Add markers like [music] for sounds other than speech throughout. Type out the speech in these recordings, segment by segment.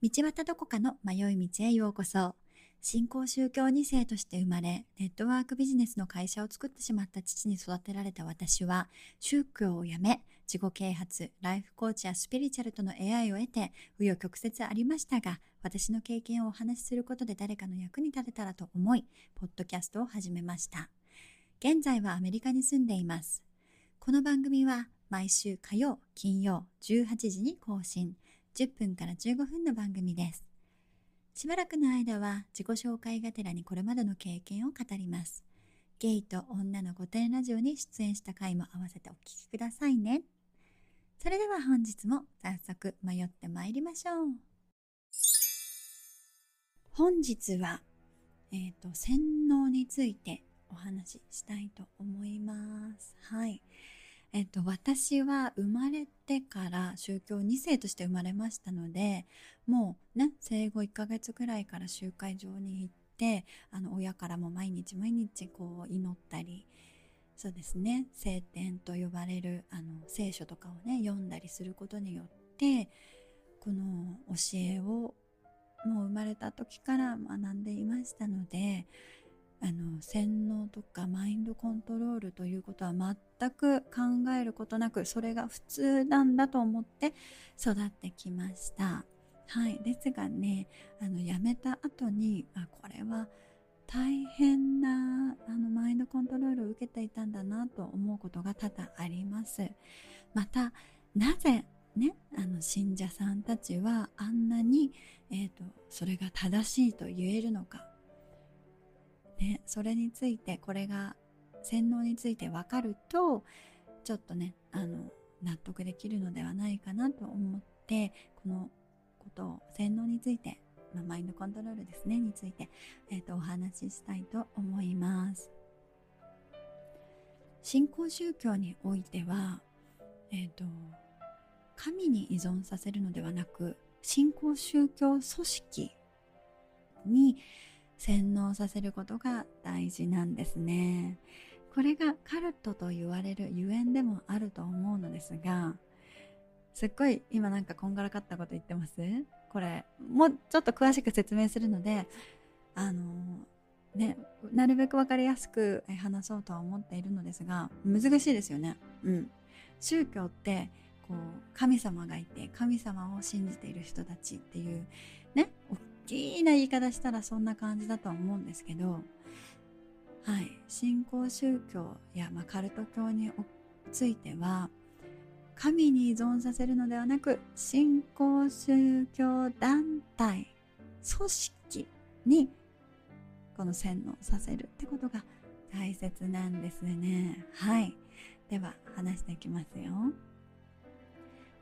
道端どこかの迷い道へようこそ。新興宗教2世として生まれ、ネットワークビジネスの会社を作ってしまった父に育てられた私は、宗教をやめ、自己啓発、ライフコーチやスピリチュアルとの出会いを得て、紆余曲折ありましたが、私の経験をお話しすることで誰かの役に立てたらと思い、ポッドキャストを始めました。現在はアメリカに住んでいます。この番組は毎週火曜、金曜18時に更新。10分から15分の番組です。しばらくの間は自己紹介がてらにこれまでの経験を語ります。ゲイと女の御殿ラジオに出演した回も合わせてお聴きくださいね。それでは本日も早速迷ってまいりましょう。本日は、えっ、ー、と、洗脳についてお話ししたいと思います。はい。えっと、私は生まれてから宗教2世として生まれましたのでもうね生後1ヶ月くらいから集会場に行ってあの親からも毎日毎日こう祈ったりそうですね聖典と呼ばれるあの聖書とかをね読んだりすることによってこの教えをもう生まれた時から学んでいましたのであの洗脳とかマインドコントロールということは全く考えることなくそれが普通なんだと思って育ってきました。はい、ですがねあの辞めた後にあこれは大変なあのマインドコントロールを受けていたんだなと思うことが多々あります。またなぜね、あの信者さんたちはあんなに、えーとそれが正しいと言えるのかね、それについてこれが洗脳について分かるとちょっとねあの納得できるのではないかなと思ってこのことを洗脳について、まあ、マインドコントロールですねについて、えーと、お話ししたいと思います新興宗教においては、えーと神に依存させるのではなく新興宗教組織に洗脳させることが大事なんですね。これがカルトと言われるゆえんでもあると思うのですが、すっごい今なんかこんがらかったこと言ってます？これ、もうちょっと詳しく説明するので、あのね、なるべく分かりやすく話そうとは思っているのですが、難しいですよね。うん。宗教って、こう、神様がいて、神様を信じている人たちっていう、ね、きな言い方したらそんな感じだとは思うんですけど、はい、新興宗教や、まあ、カルト教については神に依存させるのではなく新興宗教団体組織にこの洗脳させるってことが大切なんですね。はい。では話していきますよ。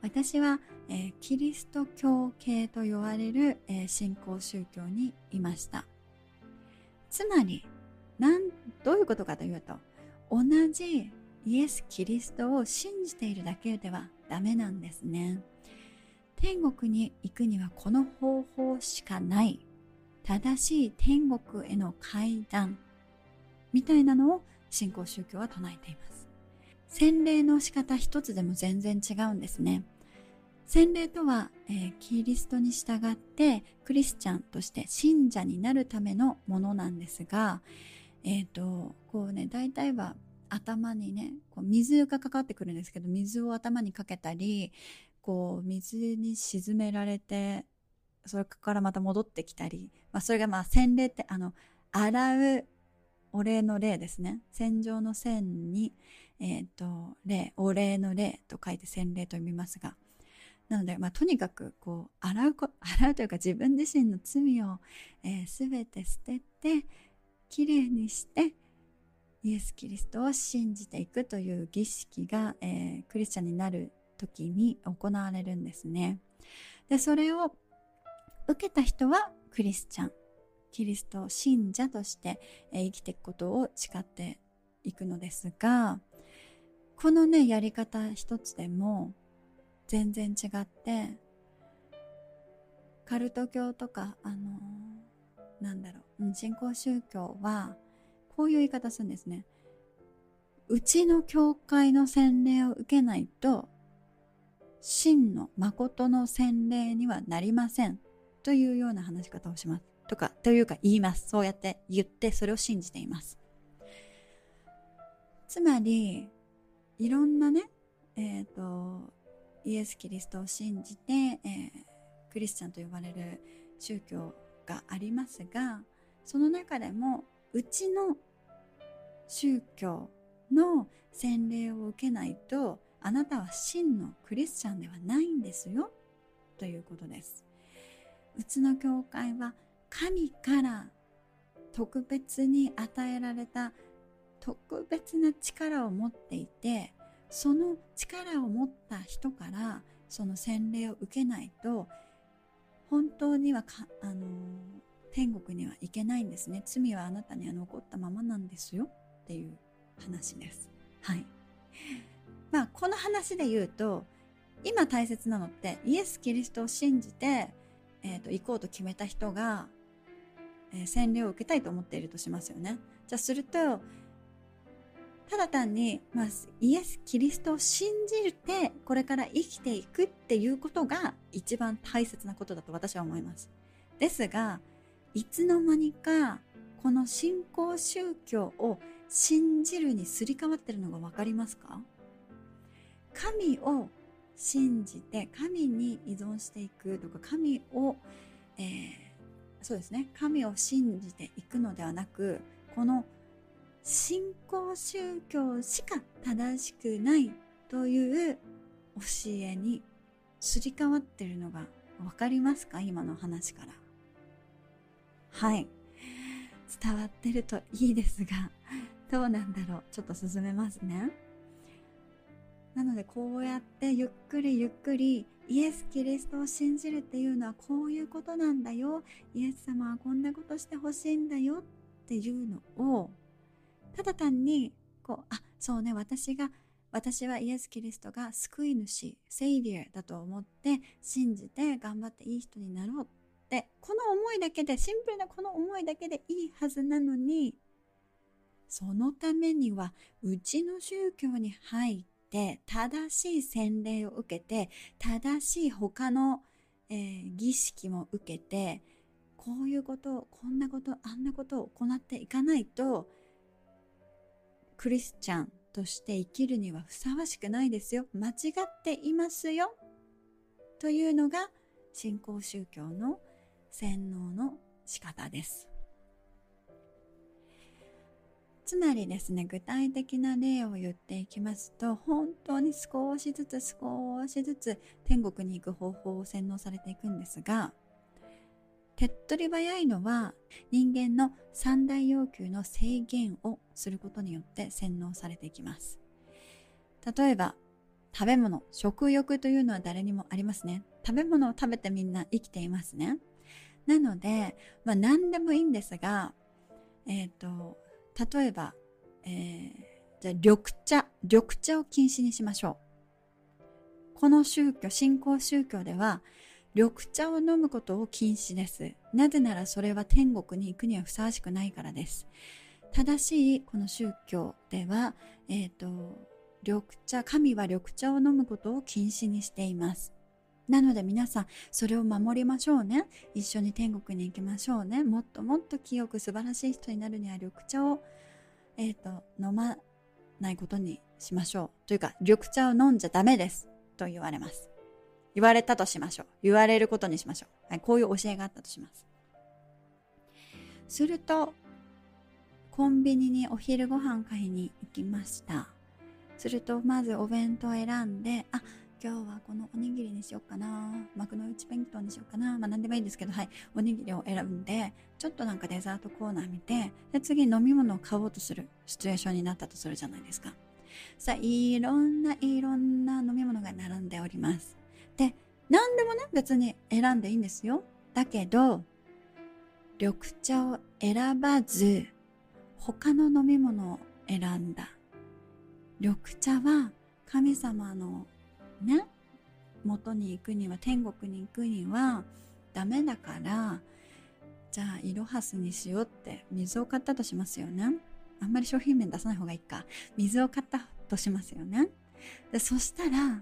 私は、えー、キリスト教系と言われる、えー、信仰宗教にいました。つまりなんどういうことかというと同じイエス・キリストを信じているだけではダメなんですね。天国に行くにはこの方法しかない。正しい天国への階段。みたいなのを信仰宗教は唱えています。洗礼の仕方一つでも全然違うんですね。洗礼とは、えー、キリストに従ってクリスチャンとして信者になるためのものなんですが、えっ、ー、と、こうね、大体は頭にね、こう水がかかってくるんですけど、水を頭にかけたり、こう水に沈められて、それからまた戻ってきたり、まあ、それがまあ洗礼って、あの、洗うお礼の礼ですね。洗浄の線に、えっ、ー、と、礼、お礼の礼と書いて洗礼と読みますが、なので、まあ、とにかく、こう、洗う、洗うというか自分自身の罪を、えー、全て捨てて、きれいにして、イエス・キリストを信じていくという儀式が、えー、クリスチャンになる時に行われるんですね。で、それを受けた人はクリスチャン。キリスト信者として、え生きていくことを誓っていくのですが、このね、やり方一つでも全然違って、カルト教とか、あのー、なんだろう、うん新興宗教は、こういう言い方するんですね。うちの教会の洗礼を受けないと、真の誠の洗礼にはなりません。というような話し方をします。とか、というか言います。そうやって言ってそれを信じています。つまり、いろんなね、えっ、ー、と、イエス・キリストを信じて、えー、クリスチャンと呼ばれる宗教がありますが、その中でも、うちの宗教の洗礼を受けないと、あなたは真のクリスチャンではないんですよ、ということです。うちの教会は神から特別に与えられた特別な力を持っていてその力を持った人からその洗礼を受けないと本当にはかあの天国には行けないんですね。罪はあなたには残ったままなんですよ。っていう話です。はい。まあこの話で言うと今大切なのってイエス・キリストを信じて、えーと、行こうと決めた人が、えー、洗礼を受けたいと思っているとしますよね。じゃあするとただ単に、まあ、イエス・キリストを信じてこれから生きていくっていうことが一番大切なことだと私は思います。ですが、いつの間にかこの信仰宗教を信じるにすり替わってるのが分かりますか？神を信じて神に依存していくとか神を、えー、そうですね神を信じていくのではなくこの信仰宗教しか正しくないという教えにすり替わってるのが分かりますか？今の話から。はい。伝わってるといいですが、どうなんだろう？ちょっと進めますね。なのでこうやってゆっくりゆっくりイエス・キリストを信じるっていうのはこういうことなんだよ。イエス様はこんなことしてほしいんだよっていうのをただ単にこうあそうね私が私はイエス・キリストが救い主セイビアだと思って信じて頑張っていい人になろうってこの思いだけでシンプルなこの思いだけでいいはずなのにそのためにはうちの宗教に入って正しい洗礼を受けて正しい他の、えー、儀式も受けてこういうことをこんなことあんなことを行っていかないとクリスチャンとして生きるにはふさわしくないですよ。間違っていますよ。というのが新興宗教の洗脳の仕方です。つまりですね、具体的な例を言っていきますと、本当に少しずつ少しずつ天国に行く方法を洗脳されていくんですが、手っ取り早いのは人間の三大要求の制限をすることによって洗脳されていきます。例えば、食べ物、食欲というのは誰にもありますね。食べ物を食べてみんな生きていますね。なので、まあ何でもいいんですが、えっ、ー、と、例えば、えー、じゃ緑茶、緑茶を禁止にしましょう。この宗教、新興宗教では、緑茶を飲むことを禁止です。なぜならそれは天国に行くにはふさわしくないからです。正しいこの宗教では、えっ、ー、と、緑茶、神は緑茶を飲むことを禁止にしています。なので皆さん、それを守りましょうね。一緒に天国に行きましょうね。もっともっと清く素晴らしい人になるには緑茶を、えっ、ー、と、飲まないことにしましょう。というか、緑茶を飲んじゃダメです。と言われます。言われたとしましょう。言われることにしましょう。はい、こういう教えがあったとします。すると、コンビニにお昼ご飯買いに行きました。すると、まずお弁当を選んで、あ、今日はこのおにぎりにしようかな。幕の内弁当にしようかな。まあ何でもいいんですけど、はい。おにぎりを選んで、ちょっとなんかデザートコーナー見て、で、次飲み物を買おうとするシチュエーションになったとするじゃないですか。さあ、いろんないろんな飲み物が並んでおります。何でもね、別に選んでいいんですよ。だけど、緑茶を選ばず、他の飲み物を選んだ。緑茶は神様のね、元に行くには、天国に行くにはダメだから、じゃあ、イロハスにしようって水を買ったとしますよね。あんまり商品名出さない方がいいか。水を買ったとしますよね。でそしたら、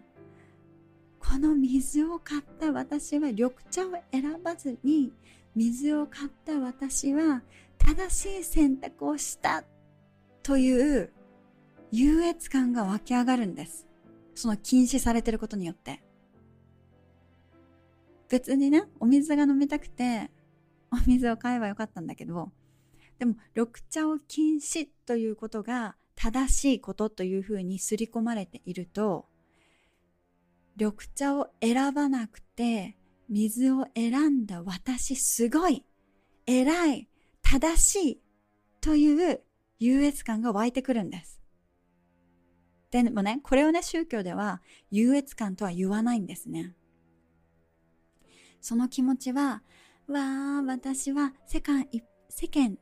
この水を買った私は緑茶を選ばずに水を買った私は正しい選択をしたという優越感が湧き上がるんです。その禁止されてることによって。別にね、お水が飲みたくて、お水を買えばよかったんだけど、でも緑茶を禁止ということが正しいことというふうに刷り込まれていると、緑茶を選ばなくて水を選んだ私すごい偉い正しいという優越感が湧いてくるんです。でもね、これをね、宗教では優越感とは言わないんですね。その気持ちは、わあ、私は世間、世間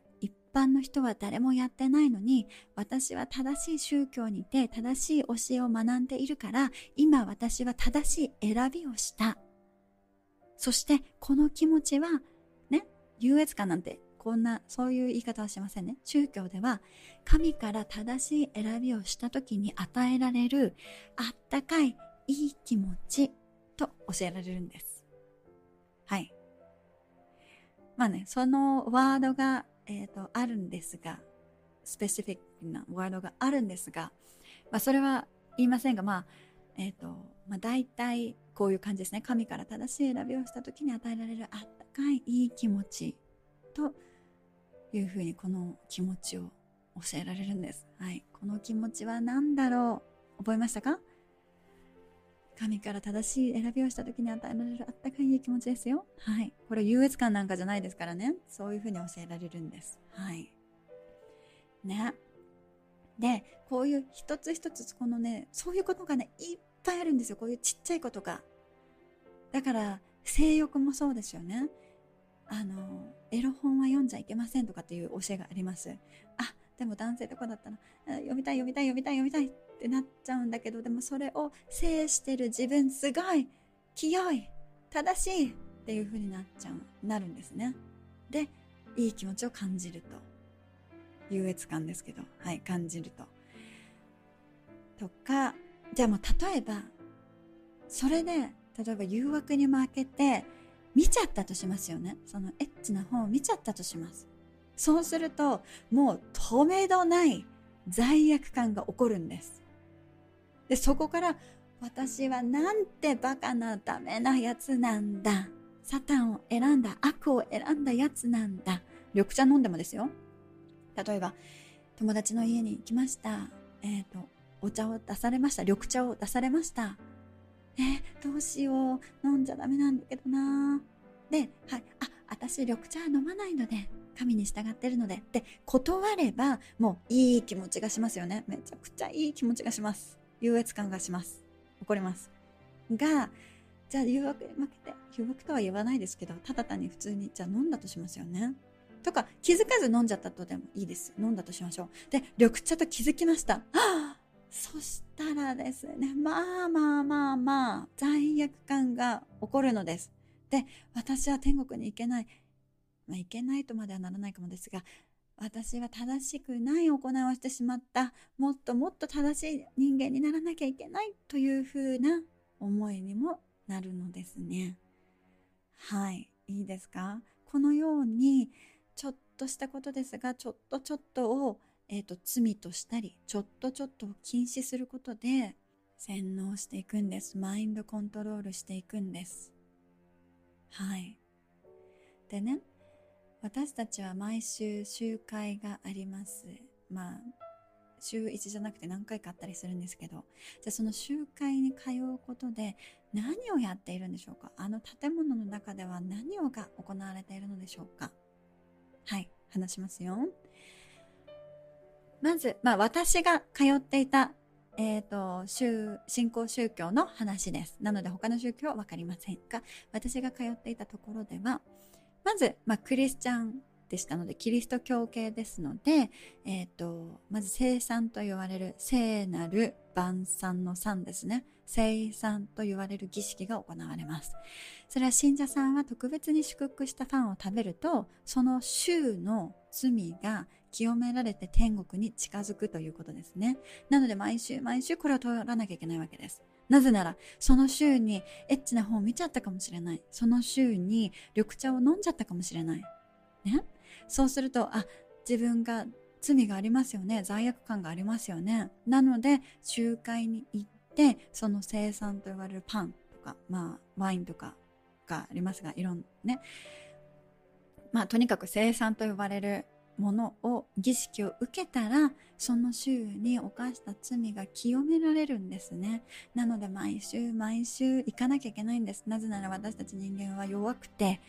般の人は誰もやってないのに、私は正しい宗教にて正しい教えを学んでいるから、今私は正しい選びをした。そしてこの気持ちは、ね、優越感なんてこんな、そういう言い方はしませんね。宗教では、神から正しい選びをした時に与えられる、あったかい、いい気持ちと教えられるんです。はい。まあね、そのワードが、えっ、ー、と、あるんですが、スペシフィックなワードがあるんですが、まあ、それは言いませんが、まあ、えっ、ー、と、まあ、大体こういう感じですね。神から正しい選びをした時に与えられるあったかいいい気持ちというふうにこの気持ちを教えられるんです。はい。この気持ちは何だろう？覚えましたか？神から正しい選びをした時に与えられるあったかい気持ちですよ。はい。これ優越感なんかじゃないですからね。そういうふうに教えられるんです。はい。ね。で、こういう一つ一つこのね、そういうことがね、いっぱいあるんですよ。こういうちっちゃいことが。だから、性欲もそうですよね。あの、エロ本は読んじゃいけませんとかっていう教えがあります。あ、でも男性とかだったら、読みたい読みたい読みたい読みたいってなっちゃうんだけど、でもそれを制してる自分すごい清い正しいっていう風になっちゃう、なるんですね。で、いい気持ちを感じると。優越感ですけど、はい、感じると。とか、じゃあもう例えば、それで、例えば誘惑に負けて、見ちゃったとしますよね。そのエッチな本を見ちゃったとします。そうすると、もう止めどない罪悪感が起こるんです。で、そこから、私はなんてバカなダメなやつなんだ。サタンを選んだ、悪を選んだやつなんだ。緑茶飲んでもですよ。例えば、友達の家に行きました。えっ、ー、と、お茶を出されました。緑茶を出されました。えどうしよう。飲んじゃダメなんだけどなで、はい。あ、私緑茶は飲まないので、神に従ってるので。って断れば、もういい気持ちがしますよね。めちゃくちゃいい気持ちがします。優越感がします。怒ります。が、じゃあ誘惑に負けて、誘惑とは言わないですけど、ただ単に普通に、じゃあ飲んだとしますよね。とか、気づかず飲んじゃったとでもいいです。飲んだとしましょう。で、緑茶と気づきました。は [gasps] あそしたらですね、まあまあまあまあ、罪悪感が起こるのです。で、私は天国に行けない。まあ、行けないとまではならないかもですが、私は正しくない行いをしてしまった。もっともっと正しい人間にならなきゃいけないというふうな思いにもなるのですね。はい。いいですか？このように、ちょっとしたことですが、ちょっとちょっとをえーと、罪としたりちょっとちょっとを禁止することで洗脳していくんですマインドコントロールしていくんですはい。でね私たちは毎週集会があります。まあ週1じゃなくて何回かあったりするんですけど。じゃあその集会に通うことで何をやっているんでしょうか？あの建物の中では何をが行われているのでしょうか？はい話しますよ。まず、まあ私が通っていた、え、ー、と、宗、信仰宗教の話です。なので他の宗教はわかりませんが、私が通っていたところでは、まず、まあクリスチャンでしたので、キリスト教系ですので、え、ー、と、まず聖餐と言われる聖なる晩餐の餐ですね。聖餐と言われる儀式が行われます。それは信者さんは特別に祝福したパンを食べると、その週の罪が清められて天国に近づくということですね。なので毎週毎週これを取らなきゃいけないわけです。なぜなら、その週にエッチな本を見ちゃったかもしれない。その週に緑茶を飲んじゃったかもしれない。ね？そうすると、あ、自分が罪がありますよね。罪悪感がありますよね。なので、集会に行って、その生産と言われるパンとか、まあ、ワインとかがありますが、いろんなね。まあ、とにかく生産と呼ばれるものを儀式を受けたらその週に犯した罪が清められるんですね。なので毎週毎週行かなきゃいけないんです。なぜなら私たち人間は弱くて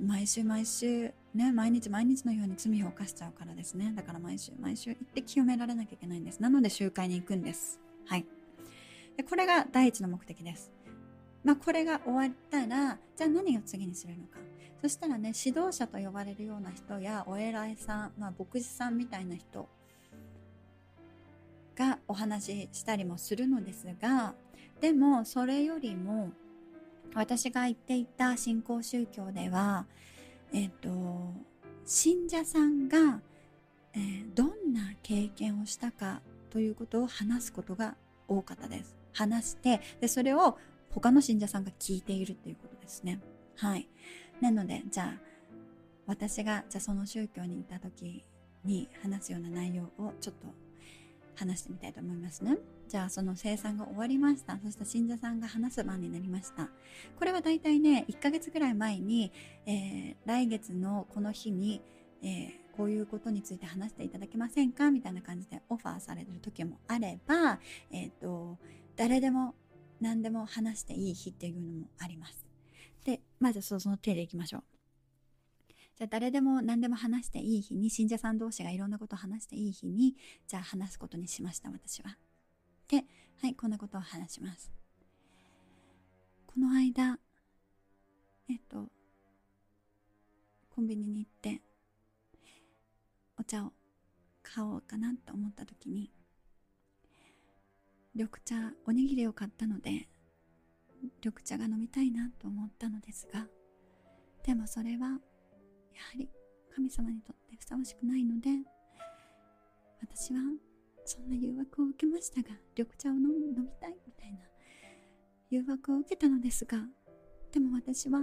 毎週毎週ね毎日毎日のように罪を犯しちゃうからですね。だから毎週毎週行って清められなきゃいけないんです。なので集会に行くんです。はい。でこれが第一の目的です。まあこれが終わったらじゃあ何を次にするのか。そしたらね指導者と呼ばれるような人やお偉いさん、まあ、牧師さんみたいな人がお話ししたりもするのですがでもそれよりも私が言っていた新興宗教では、えっ、と、信者さんが、えー、どんな経験をしたかということを話すことが多かったです。話して、で、それを他の信者さんが聞いているということですね。はい。なので、じゃあ、私が、じゃあその宗教にいた時に話すような内容をちょっと話してみたいと思いますね。じゃあその生産が終わりました。そしたら信者さんが話す番になりました。これはだいたいね、1ヶ月ぐらい前に、えー、来月のこの日に、えー、こういうことについて話していただけませんか？みたいな感じでオファーされる時もあれば、えっ、ー、と、誰でも何でも話していい日っていうのもあります。まずその手でいきましょう。じゃあ誰でも何でも話していい日に、信者さん同士がいろんなことを話していい日に、じゃあ話すことにしました、私は。で、はい、こんなことを話します。この間、えっと、コンビニに行って、お茶を買おうかなと思った時に、緑茶、おにぎりを買ったので、緑茶が飲みたいなと思ったのですが、でもそれはやはり神様にとってふさわしくないので私はそんな誘惑を受けましたが緑茶を飲みたいみたいな誘惑を受けたのですがでも私は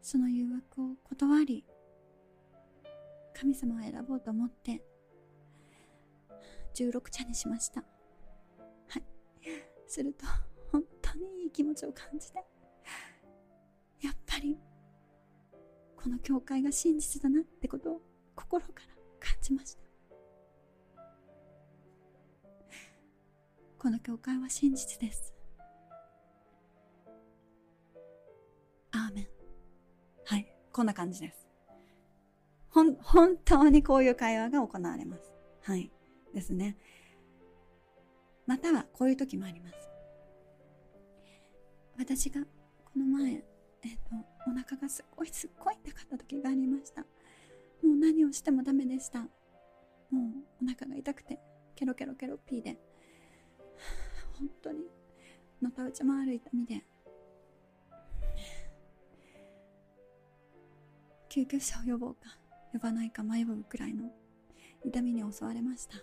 その誘惑を断り神様を選ぼうと思って16茶にしました。はい。すると当にいい気持ちを感じて。やっぱりこの教会が真実だなってことを心から感じました。この教会は真実です。アーメン。はい。こんな感じです。ほん本当にこういう会話が行われます。はい。ですね。またはこういう時もあります。私がこの前えっ、ー、と、お腹がすっごいすっごい痛かった時がありました。もう何をしてもダメでした。もうお腹が痛くて、ケロケロケロピーで、本当に、のたうち回る痛みで、救急車を呼ぼうか、呼ばないか迷うくらいの痛みに襲われました。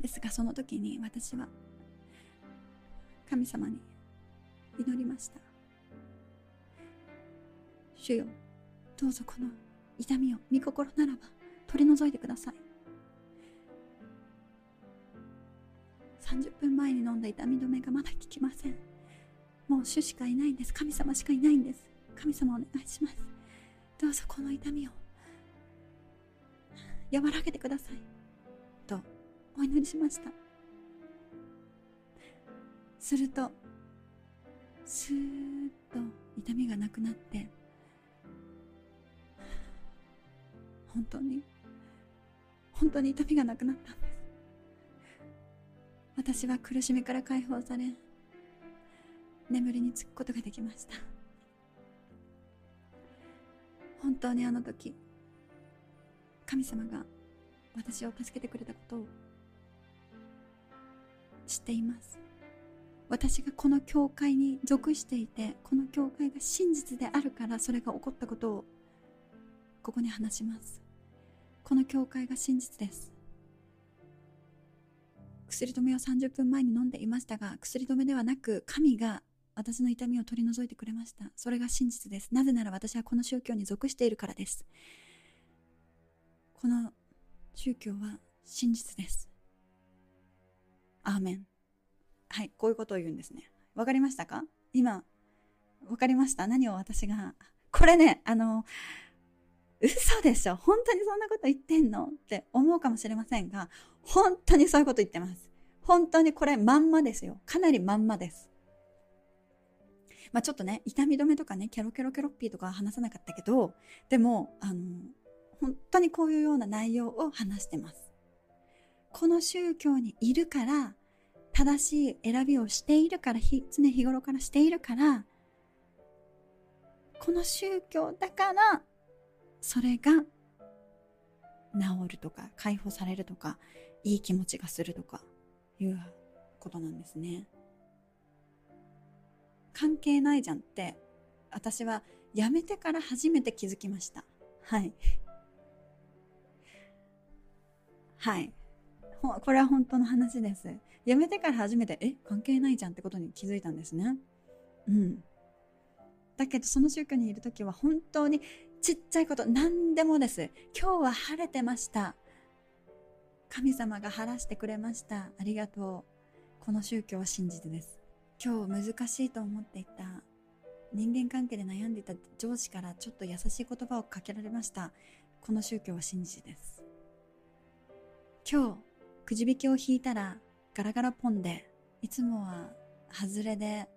ですがその時に私は神様に祈りました。主よどうぞこの痛みを御心ならば取り除いてください。30分前に飲んだ痛み止めがまだ効きません。もう主しかいないんです。神様しかいないんです。神様お願いします。どうぞこの痛みを和らげてください。とお祈りしました。するとスーッと痛みがなくなって本当に本当に痛みがなくなったんです。私は苦しみから解放され眠りにつくことができました。本当にあの時神様が私を助けてくれたことを知っています。私がこの教会に属していてこの教会が真実であるからそれが起こったことをここに話します。この教会が真実です。薬止めを30分前に飲んでいましたが薬止めではなく神が私の痛みを取り除いてくれました。それが真実です。なぜなら私はこの宗教に属しているからです。この宗教は真実です。アーメン。はいこういうことを言うんですねわかりましたか？今わかりました？何を私が？これねあの嘘でしょ？本当にそんなこと言ってんの？って思うかもしれませんが、本当にそういうこと言ってます。本当にこれまんまですよ。かなりまんまです。まあちょっとね、痛み止めとかね、キャロキャロキャロッピーとか話さなかったけど、でも、あの、本当にこういうような内容を話してます。この宗教にいるから、正しい選びをしているから、常日頃からしているから、この宗教だからそれが治るとか解放されるとかいい気持ちがするとかいうことなんですね。関係ないじゃんって私はやめてから初めて気づきました。はい。はい。これは本当の話です。やめてから初めてえ関係ないじゃんってことに気づいたんですね。うん。だけどその宗教にいる時は本当にちっちゃいこと何でもです。今日は晴れてました。神様が晴らしてくれました。ありがとう。この宗教は真実です。今日難しいと思っていた。人間関係で悩んでいた上司からちょっと優しい言葉をかけられました。この宗教は真実です。今日くじ引きを引いたらガラガラポンでいつもは外れで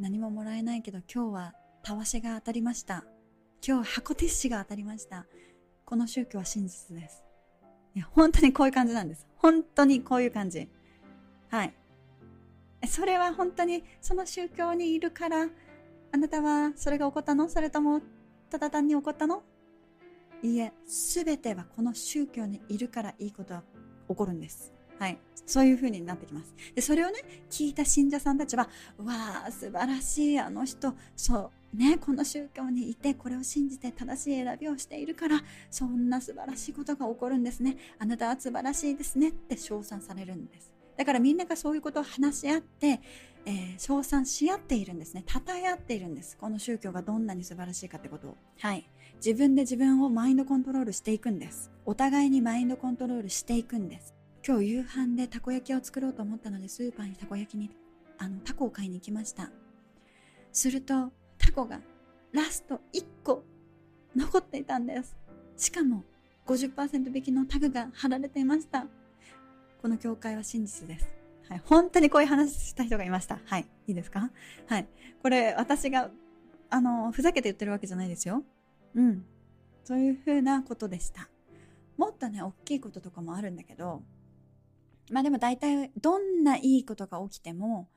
何ももらえないけど今日はたわしが当たりました今日箱ティッシュが当たりました。この宗教は真実です。いや、本当にこういう感じなんです。本当にこういう感じ。はい。それは本当にその宗教にいるから、あなたはそれが起こったの？それとも、ただ単に起こったの？いいえ、すべてはこの宗教にいるからいいことは起こるんです。はい。そういう風になってきます。で、それをね、聞いた信者さんたちは、わあ、素晴らしい、あの人、そう、ね、この宗教にいてこれを信じて正しい選びをしているからそんな素晴らしいことが起こるんですね。あなたは素晴らしいですね。って称賛されるんです。だからみんながそういうことを話し合って、えー、称賛し合っているんですね。称え合っているんです。この宗教がどんなに素晴らしいかってことを。はい。自分で自分をマインドコントロールしていくんです。お互いにマインドコントロールしていくんです。今日夕飯でたこ焼きを作ろうと思ったのでスーパーにたこ焼きにあのタコを買いに行きましたするとタコがラスト1個残っていたんです。しかも50%引きのタグが貼られていました。この教会は真実です。はい。本当にこういう話した人がいました。はい。いいですか？はい。これ私が、あの、ふざけて言ってるわけじゃないですよ。うん。そういうふうなことでした。もっとね、大きいこととかもあるんだけど、まあでも大体、どんないいことが起きても、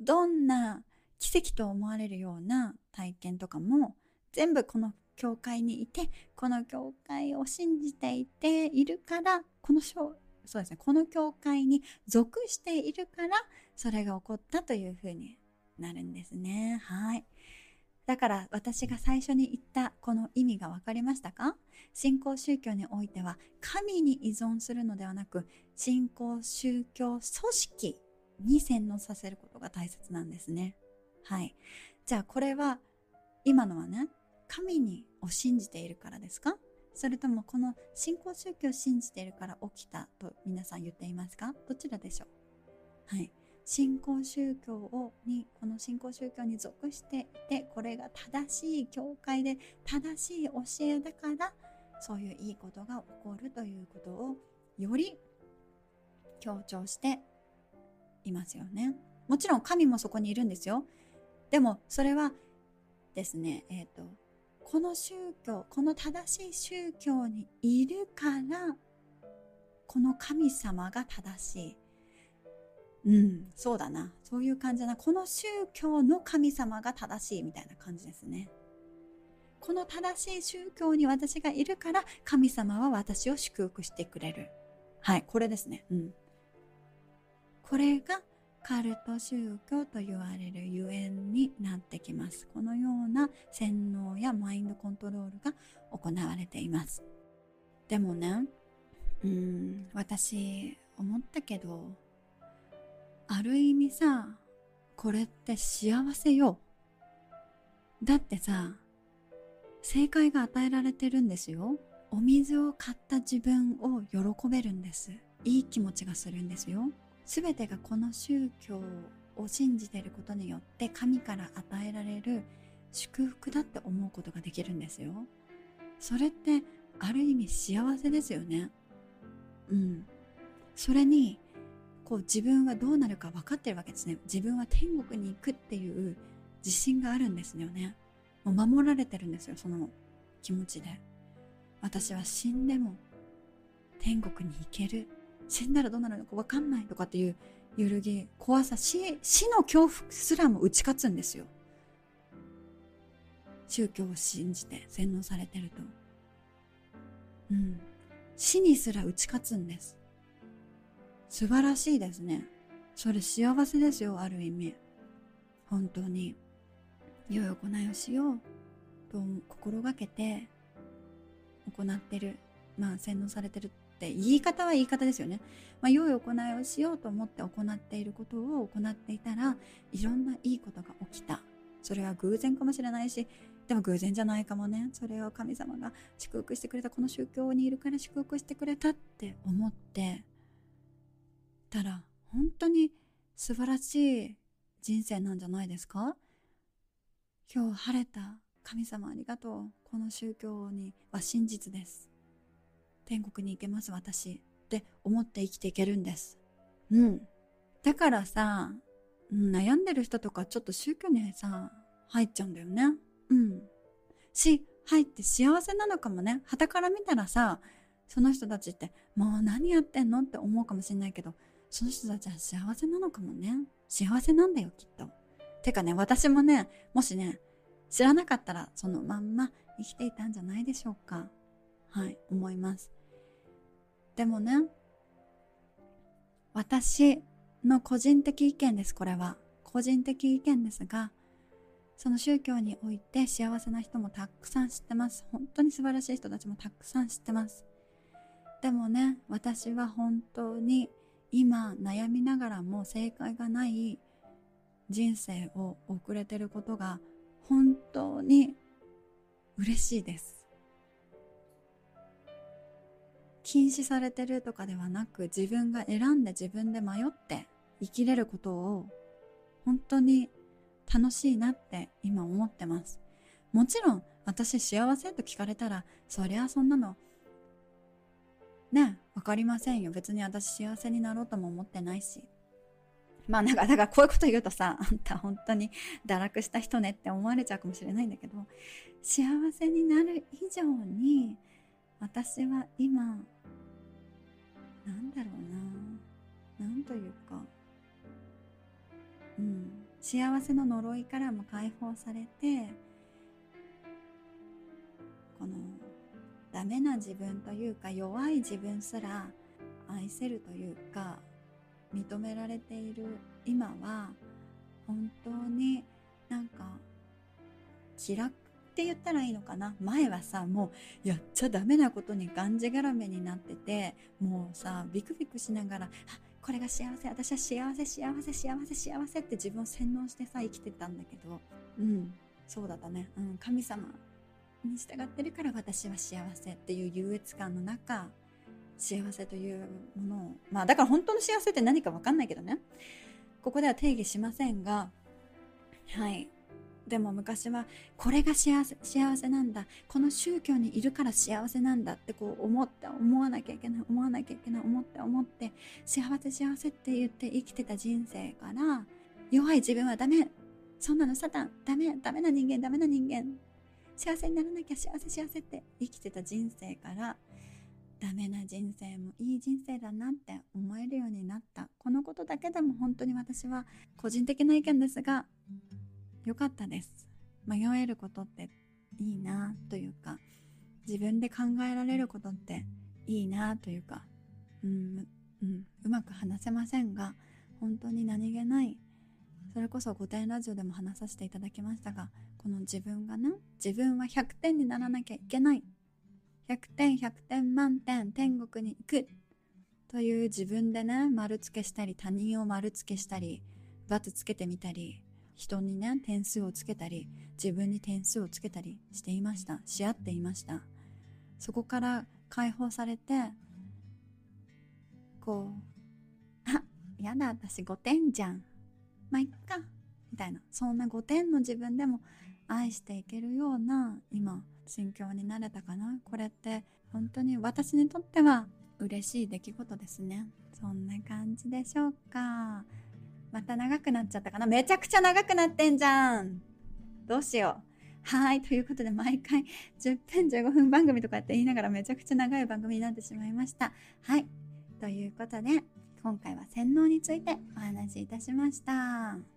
どんな奇跡と思われるような体験とかも全部この教会にいてこの教会を信じていているからこのそうですねこの教会に属しているからそれが起こったというふうになるんですね。はい。だから私が最初に言ったこの意味が分かりましたか？信仰宗教においては神に依存するのではなく信仰宗教組織に洗脳させることが大切なんですね。はい。じゃあこれは今のはね、神にを信じているからですか？それともこの信仰宗教を信じているから起きたと皆さん言っていますか？どちらでしょう？はい。信仰宗教をに、この信仰宗教に属していて、これが正しい教会で正しい教えだから、そういういいことが起こるということをより強調していますよね。もちろん神もそこにいるんですよ。でもそれはですね、えっ、ー、と、この宗教、この正しい宗教にいるから、この神様が正しい。うん、そうだな。そういう感じだな。この宗教の神様が正しいみたいな感じですね。この正しい宗教に私がいるから、神様は私を祝福してくれる。はい、これですね。うん。これがカルト宗教と言われるゆえんになってきます。このような洗脳やマインドコントロールが行われています。でもね、うん、私、思ったけどある意味さこれって幸せよ。だってさ正解が与えられてるんですよ。お水を買った自分を喜べるんです。いい気持ちがするんですよ。全てがこの宗教を信じてることによって神から与えられる祝福だって思うことができるんですよ。それってある意味幸せですよね。うん。それにこう自分はどうなるか分かってるわけですね。自分は天国に行くっていう自信があるんですよね。もう守られてるんですよその気持ちで。私は死んでも天国に行ける。死んだらどうなるのか分かんないとかっていう揺るぎ怖さ死死の恐怖すらも打ち勝つんですよ。宗教を信じて洗脳されてると。うん。死にすら打ち勝つんです。素晴らしいですね。それ幸せですよある意味。本当に。良い行いをしよう。と心がけて。行ってる。まあ洗脳されてるって。言い方は言い方ですよね、まあ、良い行いをしよう。と思って行っていることを。行っていたらいろんないいことが起きた。それは偶然かもしれないし。でも偶然じゃないかもね。それを神様が祝福してくれた。この宗教にいるから祝福してくれたって思って。たら本当に素晴らしい人生なんじゃないですか？今日晴れた神様ありがとう。この宗教には真実です。天国に行けます私って思って生きていけるんです。うん。だからさ悩んでる人とかちょっと宗教にさ入っちゃうんだよね。うん。し入って幸せなのかもね。傍から見たらさその人たちってもう何やってんのって思うかもしれないけどその人たちは幸せなのかもね。幸せなんだよきっと。てかね私もねもしね知らなかったらそのまんま生きていたんじゃないでしょうか。はい思います。でもね私の個人的意見ですこれは。個人的意見ですがその宗教において幸せな人もたくさん知ってます。本当に素晴らしい人たちもたくさん知ってます。でもね私は本当に今悩みながらも正解がない人生を送れてることが本当に嬉しいです。禁止されてるとかではなく自分が選んで自分で迷って生きれることを本当に楽しいなって今思ってます。もちろん私幸せと聞かれたらそりゃそんなのねわかりませんよ。別に私幸せになろうとも思ってないし。まあなんかだからこういうこと言うとさあんた本当に堕落した人ねって思われちゃうかもしれないんだけど幸せになる以上に私は今なんだろうななんというかうん幸せの呪いからも解放されてこのダメな自分というか弱い自分すら愛せるというか認められている今は本当になんか気楽って言ったらいいのかな？前はさもうやっちゃダメなことにがんじがらめになっててもうさビクビクしながらこれが幸せ私は幸せ幸せ幸せ幸せって自分を洗脳してさ生きてたんだけど。うんそうだったね、うん、神様に従ってるから私は幸せっていう優越感の中幸せというものをまあだから本当の幸せって何か分かんないけどね。ここでは定義しませんがはい。でも昔はこれが幸せ幸せなんだ。この宗教にいるから幸せなんだってこう思って思わなきゃいけない思わなきゃいけない思って思って幸せ幸せって言って生きてた人生から弱い自分はダメ。そんなのサタンダメダメな人間ダメな人間。幸せにならなきゃ幸せ幸せって生きてた人生からダメな人生もいい人生だなって思えるようになった。このことだけでも本当に私は個人的な意見ですが良かったです。迷えることっていいなというか自分で考えられることっていいなというかうんうんうまく話せませんが本当に何気ないそれこそ御殿ラジオでも話させていただきましたがこの自分がね自分は100点にならなきゃいけない。100点100点満点天国に行く。という自分でね丸付けしたり他人を丸付けしたりバツつけてみたり人にね点数をつけたり自分に点数をつけたりしていました。し合っていました。そこから解放されてこうあやだ私5点じゃん。まあいっかみたいな。そんな5点の自分でも愛していけるような今心境になれたかな？これって本当に私にとっては嬉しい出来事ですねそんな感じでしょうかまた長くなっちゃったかな？めちゃくちゃ長くなってんじゃんどうしようはい。ということで、毎回10分15分番組とかって言いながらめちゃくちゃ長い番組になってしまいました。はい。ということで、今回は洗脳についてお話しいたしました。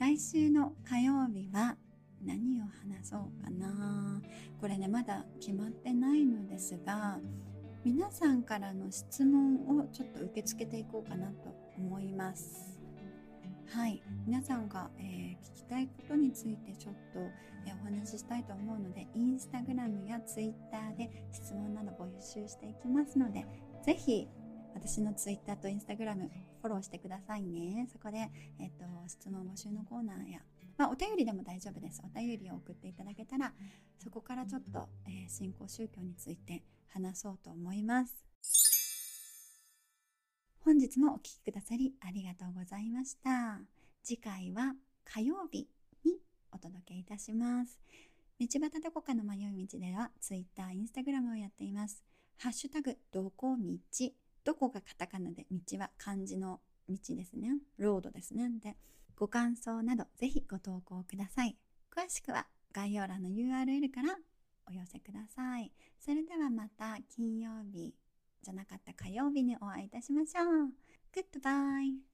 来週の火曜日は何を話そうかな。これね、まだ決まってないのですが、皆さんからの質問をちょっと受け付けていこうかなと思います。はい、皆さんが、えー、聞きたいことについてちょっと、えー、お話ししたいと思うのでインスタグラムやツイッターで質問など募集していきますのでぜひ私のツイッターとインスタグラムフォローしてくださいねそこで、えーと、質問募集のコーナーや、まあ、お便りでも大丈夫ですお便りを送っていただけたらそこからちょっと、えー、新興宗教について話そうと思います本日もお聴きくださりありがとうございました。次回は火曜日にお届けいたします。道端どこかの迷い道では Twitter、Instagram をやっています。ハッシュタグ、どこ道。どこがカタカナで道は漢字の道ですね。ロードですね。で、ご感想などぜひご投稿ください。詳しくは概要欄の URL からお寄せください。それではまた金曜日じゃなかった火曜日にお会いいたしましょう。 Goodbye